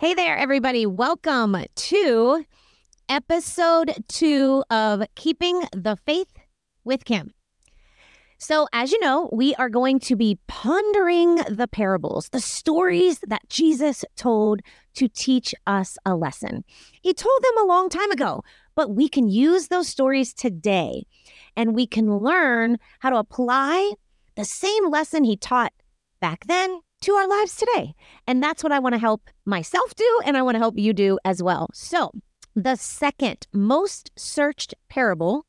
Hey there, everybody. Welcome to episode two of Keeping the Faith with Kim. So, as you know, we are going to be pondering the parables, the stories that Jesus told to teach us a lesson. He told them a long time ago, but we can use those stories today and we can learn how to apply the same lesson he taught back then to our lives today. And that's what I want to help myself do, and I want to help you do as well. So, the second most searched parable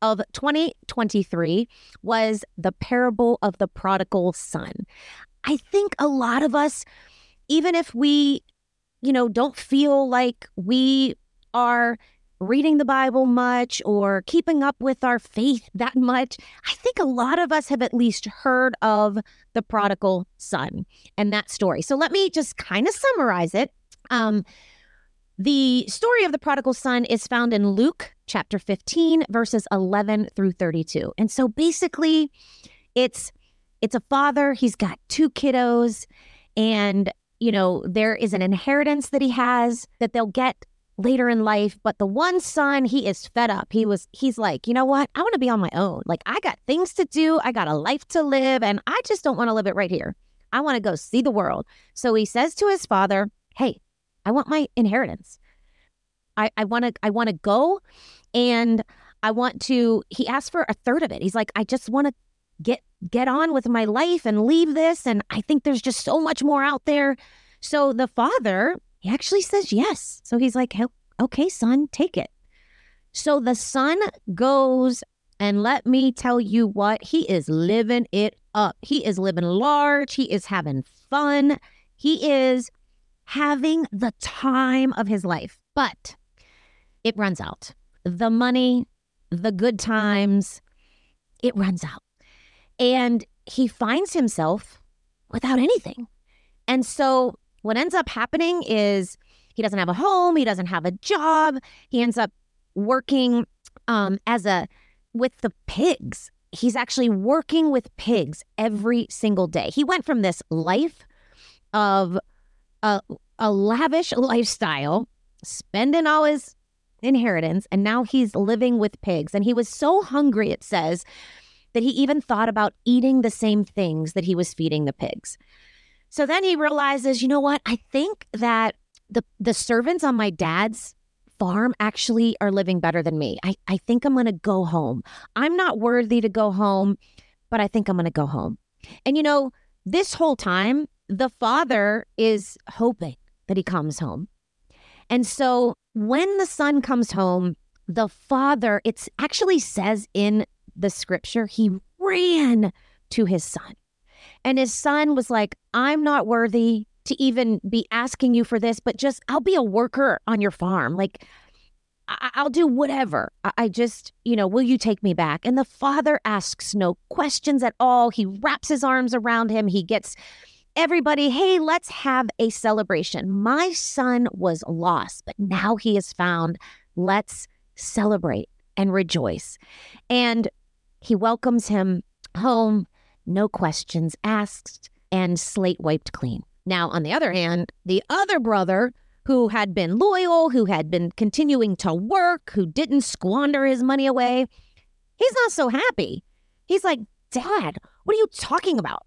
of 2023 was the parable of the prodigal son. I think a lot of us, even if we, you know, don't feel like we are reading the Bible much or keeping up with our faith that much, I think a lot of us have at least heard of the prodigal son and that story. So let me just kind of summarize it. Um, the story of the prodigal son is found in Luke chapter 15 verses 11 through 32. And so basically it's it's a father, he's got two kiddos and you know, there is an inheritance that he has that they'll get later in life, but the one son, he is fed up. He was he's like, "You know what? I want to be on my own. Like I got things to do, I got a life to live, and I just don't want to live it right here. I want to go see the world." So he says to his father, "Hey, I want my inheritance. I I want to I want to go and I want to he asked for a third of it. He's like, "I just want to get get on with my life and leave this and I think there's just so much more out there." So the father he actually says yes. So he's like, okay, son, take it. So the son goes, and let me tell you what, he is living it up. He is living large. He is having fun. He is having the time of his life. But it runs out. The money, the good times, it runs out. And he finds himself without anything. And so what ends up happening is he doesn't have a home, he doesn't have a job. He ends up working um, as a with the pigs. He's actually working with pigs every single day. He went from this life of a, a lavish lifestyle, spending all his inheritance, and now he's living with pigs. And he was so hungry, it says, that he even thought about eating the same things that he was feeding the pigs. So then he realizes, you know what? I think that the the servants on my dad's farm actually are living better than me. I, I think I'm to go home. I'm not worthy to go home, but I think I'm to go home. And you know, this whole time, the father is hoping that he comes home. And so when the son comes home, the father, it's actually says in the scripture, he ran to his son. And his son was like, I'm not worthy to even be asking you for this, but just I'll be a worker on your farm. Like, I- will do whatever. I-, I just, you know, will you take me back? And the father asks no questions at all. He wraps his arms around him. He gets everybody, hey, let's have a celebration. My son was lost, but now he is found. Let's celebrate and rejoice. And he welcomes him home no questions asked, and slate wiped clean. Now, on the other hand, the other brother who had been loyal, who had been continuing to work, who didn't squander his money away, he's not so happy. He's like, Dad, what are you talking about?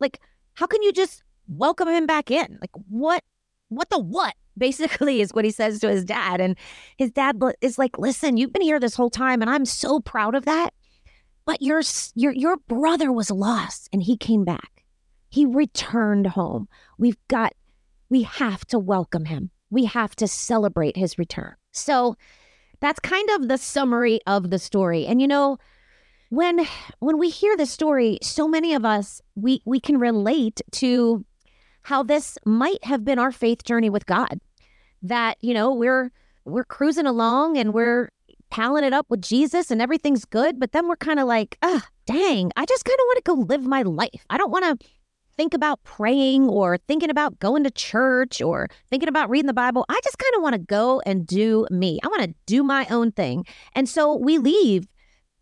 Like, how can you just welcome him back in? Like, what, what the what? Basically, is what he says to his dad. And his dad is like, Listen, you've been here this whole time, and I'm so proud of that. But your your your brother was lost and he came back. He returned home. We've got we have to welcome him. We have to celebrate his return. So that's kind of the summary of the story. And you know, when when we hear the story, so many of us we we can relate to how this might have been our faith journey with God. That, you know, we're we're cruising along and we're palling it up with Jesus and everything's good, but then we're kind of like, ah, dang, I just kind of want to go live my life. I don't want to think about praying or thinking about going to church or thinking about reading the Bible. I just kind of want to go and do me. I want to do my own thing. And so we leave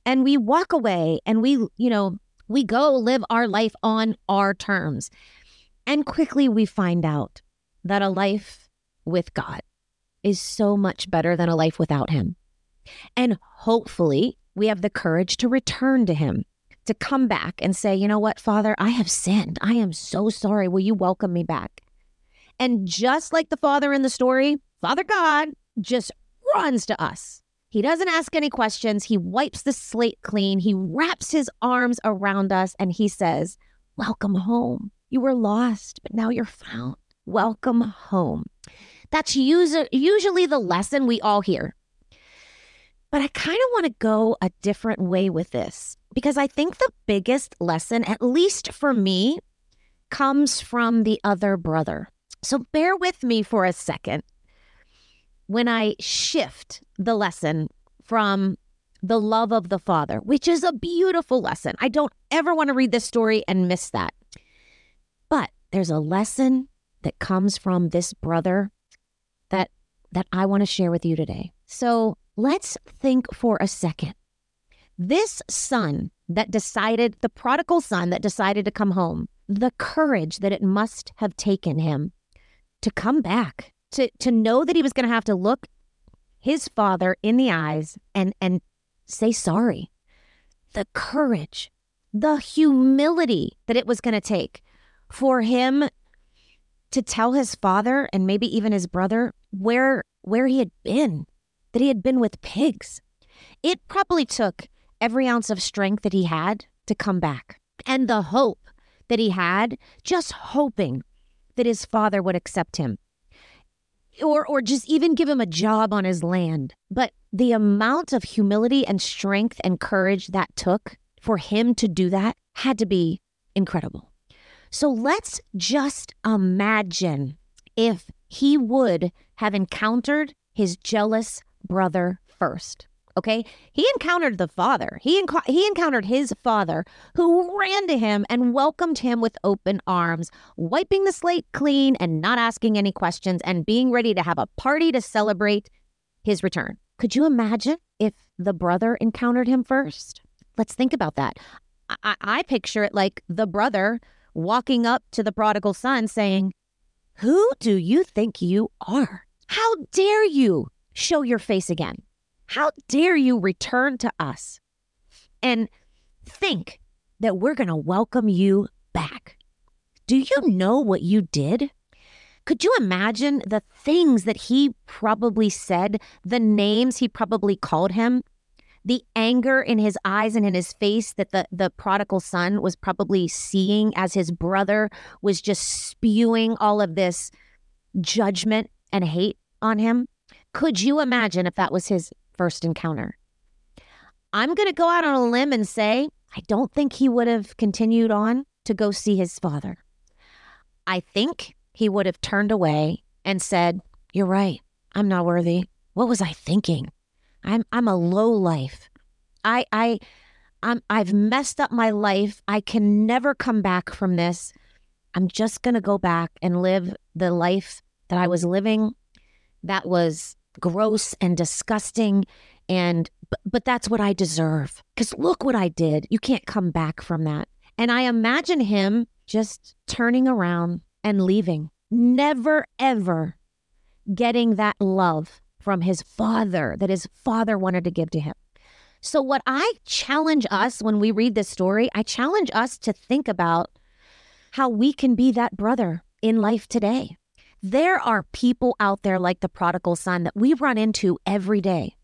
and we walk away and we, you know, we go live our life on our terms. And quickly we find out that a life with God is so much better than a life without Him. And hopefully, we have the courage to return to Him, to come back and say, you know what, Father, I have sinned. I am so sorry. Will you welcome me back? And just like the Father in the story, Father God just runs to us. He doesn't ask any questions. He wipes the slate clean. He wraps his arms around us and he says, Welcome home. You were lost, but now you're found. Welcome home. That's usually the lesson we all hear. But I kind of want to go a different way with this because I think the biggest lesson, at least for me, comes from the other brother. So bear with me for a second when I shift the lesson from the love of the Father, which is a beautiful lesson. I don't ever want to read this story and miss that. But there's a lesson that comes from this brother that that I want to share with you today. So, let's think for a second. This son that decided, the prodigal son that decided to come home, the courage that it must have taken him to come back, to to know that he was going to have to look his father in the eyes and and say sorry. The courage, the humility that it was going to take for him to tell his father and maybe even his brother where where he had been, that he had been with pigs. It probably took every ounce of strength that he had to come back and the hope that he had, just hoping that his father would accept him or or just even give him a job on his land. But the amount of humility and strength and courage that took for him to do that had to be incredible. So let's just imagine if he would have encountered his jealous brother first. Okay. He encountered the father. He, enc- he encountered his father who ran to him and welcomed him with open arms, wiping the slate clean and not asking any questions and being ready to have a party to celebrate his return. Could you imagine if the brother encountered him first? Let's think about that. I, I picture it like the brother walking up to the prodigal son saying, Who do you think you are? How dare you show your face again? How dare you return to us and think that we're going to welcome you back? Do you know what you did? Could you imagine the things that he probably said, the names he probably called him? the anger in his eyes and in his face that the, the prodigal son was probably seeing as his brother was just spewing all of this judgment and hate on him. Could you imagine if that was his first encounter? I'm going to go out on a limb and say, I don't think he would have continued on to go see his father. I think he would have turned away and said, You're right. I'm not worthy. What was I thinking? I'm I'm a low life. I I I'm I've messed up my life. I can never come back from this. I'm just going to go back and live the life that I was living that was gross and disgusting and but, but that's what I deserve. Cuz look what I did. You can't come back from that. And I imagine him just turning around and leaving. Never ever getting that love from his father that his father wanted to give to him. So, what I challenge us when we read this story, I challenge us to think about how we can be that brother in life today. There are people out there like the prodigal son that we run into every day.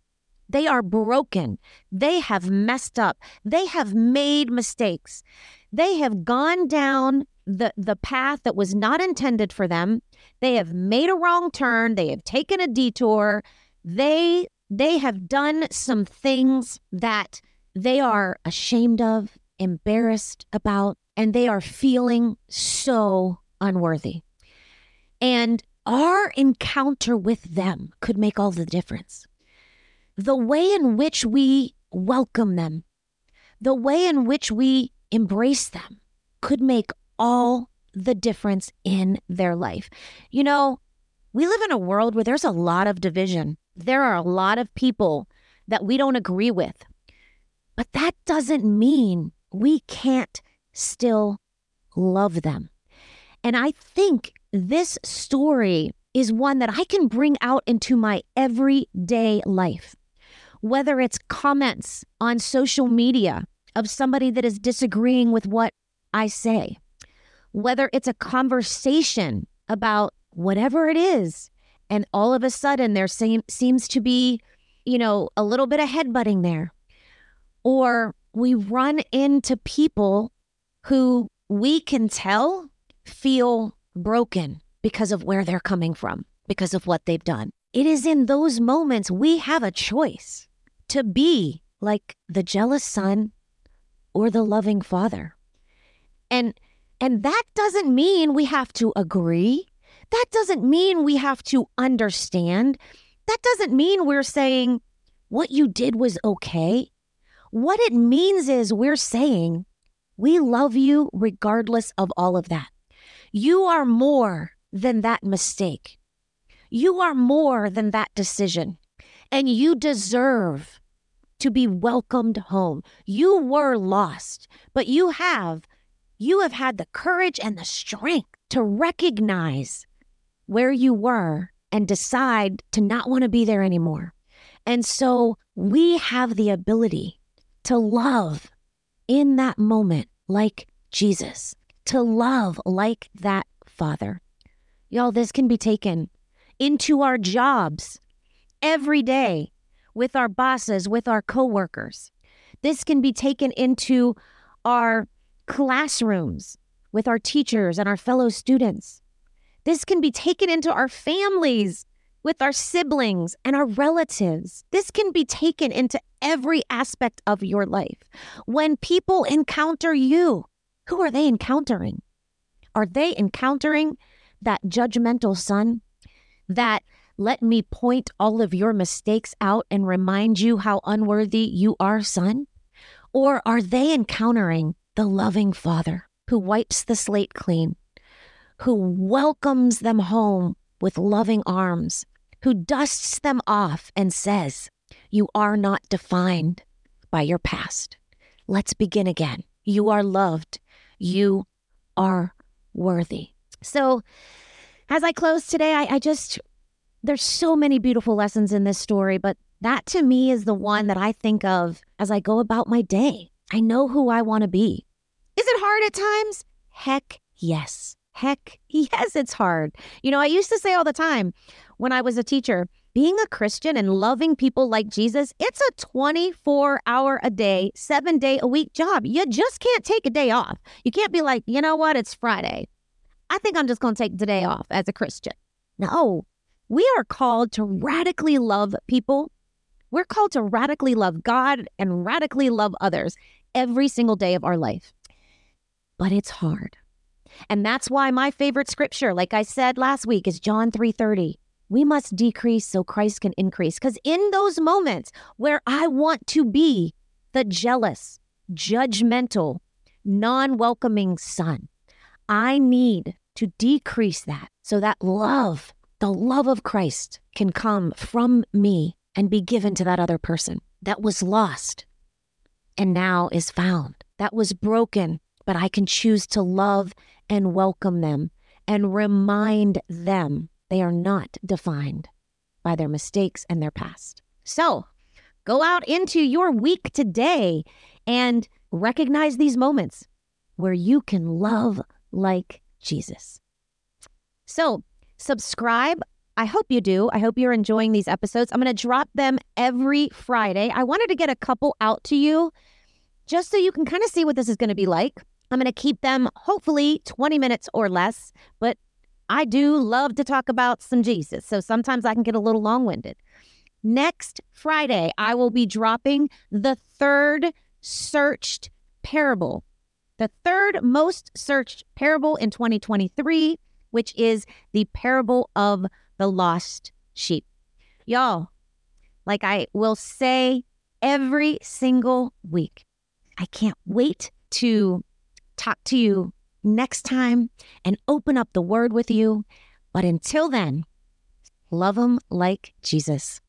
They are broken. They have messed up. They have made mistakes. They have gone down the, the path that was not intended for them. They have made a wrong turn. They have taken a detour. They they have done some things that they are ashamed of, embarrassed about, and they are feeling so unworthy. And our encounter with them could make all the difference. The way in which we welcome them, the way in which we embrace them could make all the difference in their life. You know, we live in a world where there's a lot of division. There are a lot of people that we don't agree with. But that doesn't mean we can't still love them. And I think this story is one that I can bring out into my everyday life. Whether it's comments on social media of somebody that is disagreeing with what I say, whether it's a conversation about whatever it is, and all of a sudden there seem, seems to be, you know, a little bit of headbutting there. Or we run into people who we can tell feel broken because of where they're coming from, because of what they've done. It is in those moments we have a choice to be like the jealous son or the loving father. And and that doesn't mean we have to agree. That doesn't mean we have to understand. That doesn't mean we're saying what you did was okay. What it means is we're saying we love you regardless of all of that. You are more than that mistake. You are more than that decision. And you deserve to be welcomed home. You were lost, but you have you have had the courage and the strength to recognize where you were and decide to not want to be there anymore. And so we have the ability to love in that moment like Jesus, to love like that Father. Y'all, this can be taken into our jobs every day with our bosses, with our coworkers. This can be taken into our classrooms with our teachers and our fellow students. This can be taken into our families with our siblings and our relatives. This can be taken into every aspect of your life. When people encounter you, who are they encountering? Are they encountering that judgmental son that let me point all of your mistakes out and remind you how unworthy you are, son? Or are they encountering the loving father who wipes the slate clean, who welcomes them home with loving arms, who dusts them off and says, You are not defined by your past. Let's begin again. You are loved. You are worthy. So, as I close today, I, I just, there's so many beautiful lessons in this story, but that to me is the one that I think of as I go about my day. I know who I want to be. Is it hard at times? Heck yes. Heck yes, it's hard. You know, I used to say all the time when I was a teacher, being a Christian and loving people like Jesus, it's a 24 hour a day, seven day a week job. You just can't take a day off. You can't be like, you know what, it's Friday. I think I'm just going to take the day off as a Christian. No, we are called to radically love people. We're called to radically love God and radically love others every single day of our life. But it's hard. And that's why my favorite scripture, like I said last week, is John 3:30. We must decrease so Christ can increase. Because in those moments where I want to be the jealous, judgmental, non welcoming son, I need to decrease that so that love, the love of Christ, can come from me and be given to that other person that was lost and now is found, that was broken, but I can choose to love and welcome them and remind them they are not defined by their mistakes and their past. So go out into your week today and recognize these moments where you can love like Jesus. So, subscribe. I hope you do. I hope you're enjoying these episodes. I'm going to drop them every Friday. I wanted to get a couple out to you just so you can kind of see what this is going to be like. I'm going to keep them hopefully 20 minutes or less, but I do love to talk about some Jesus. So sometimes I can get a little long winded. Next Friday, I will be dropping the third searched parable the third most searched parable in 2023, which is the parable of the lost sheep. Y'all, like I will say every single week, I can't wait to talk to you next time and open up the word with you. But until then, love them like Jesus.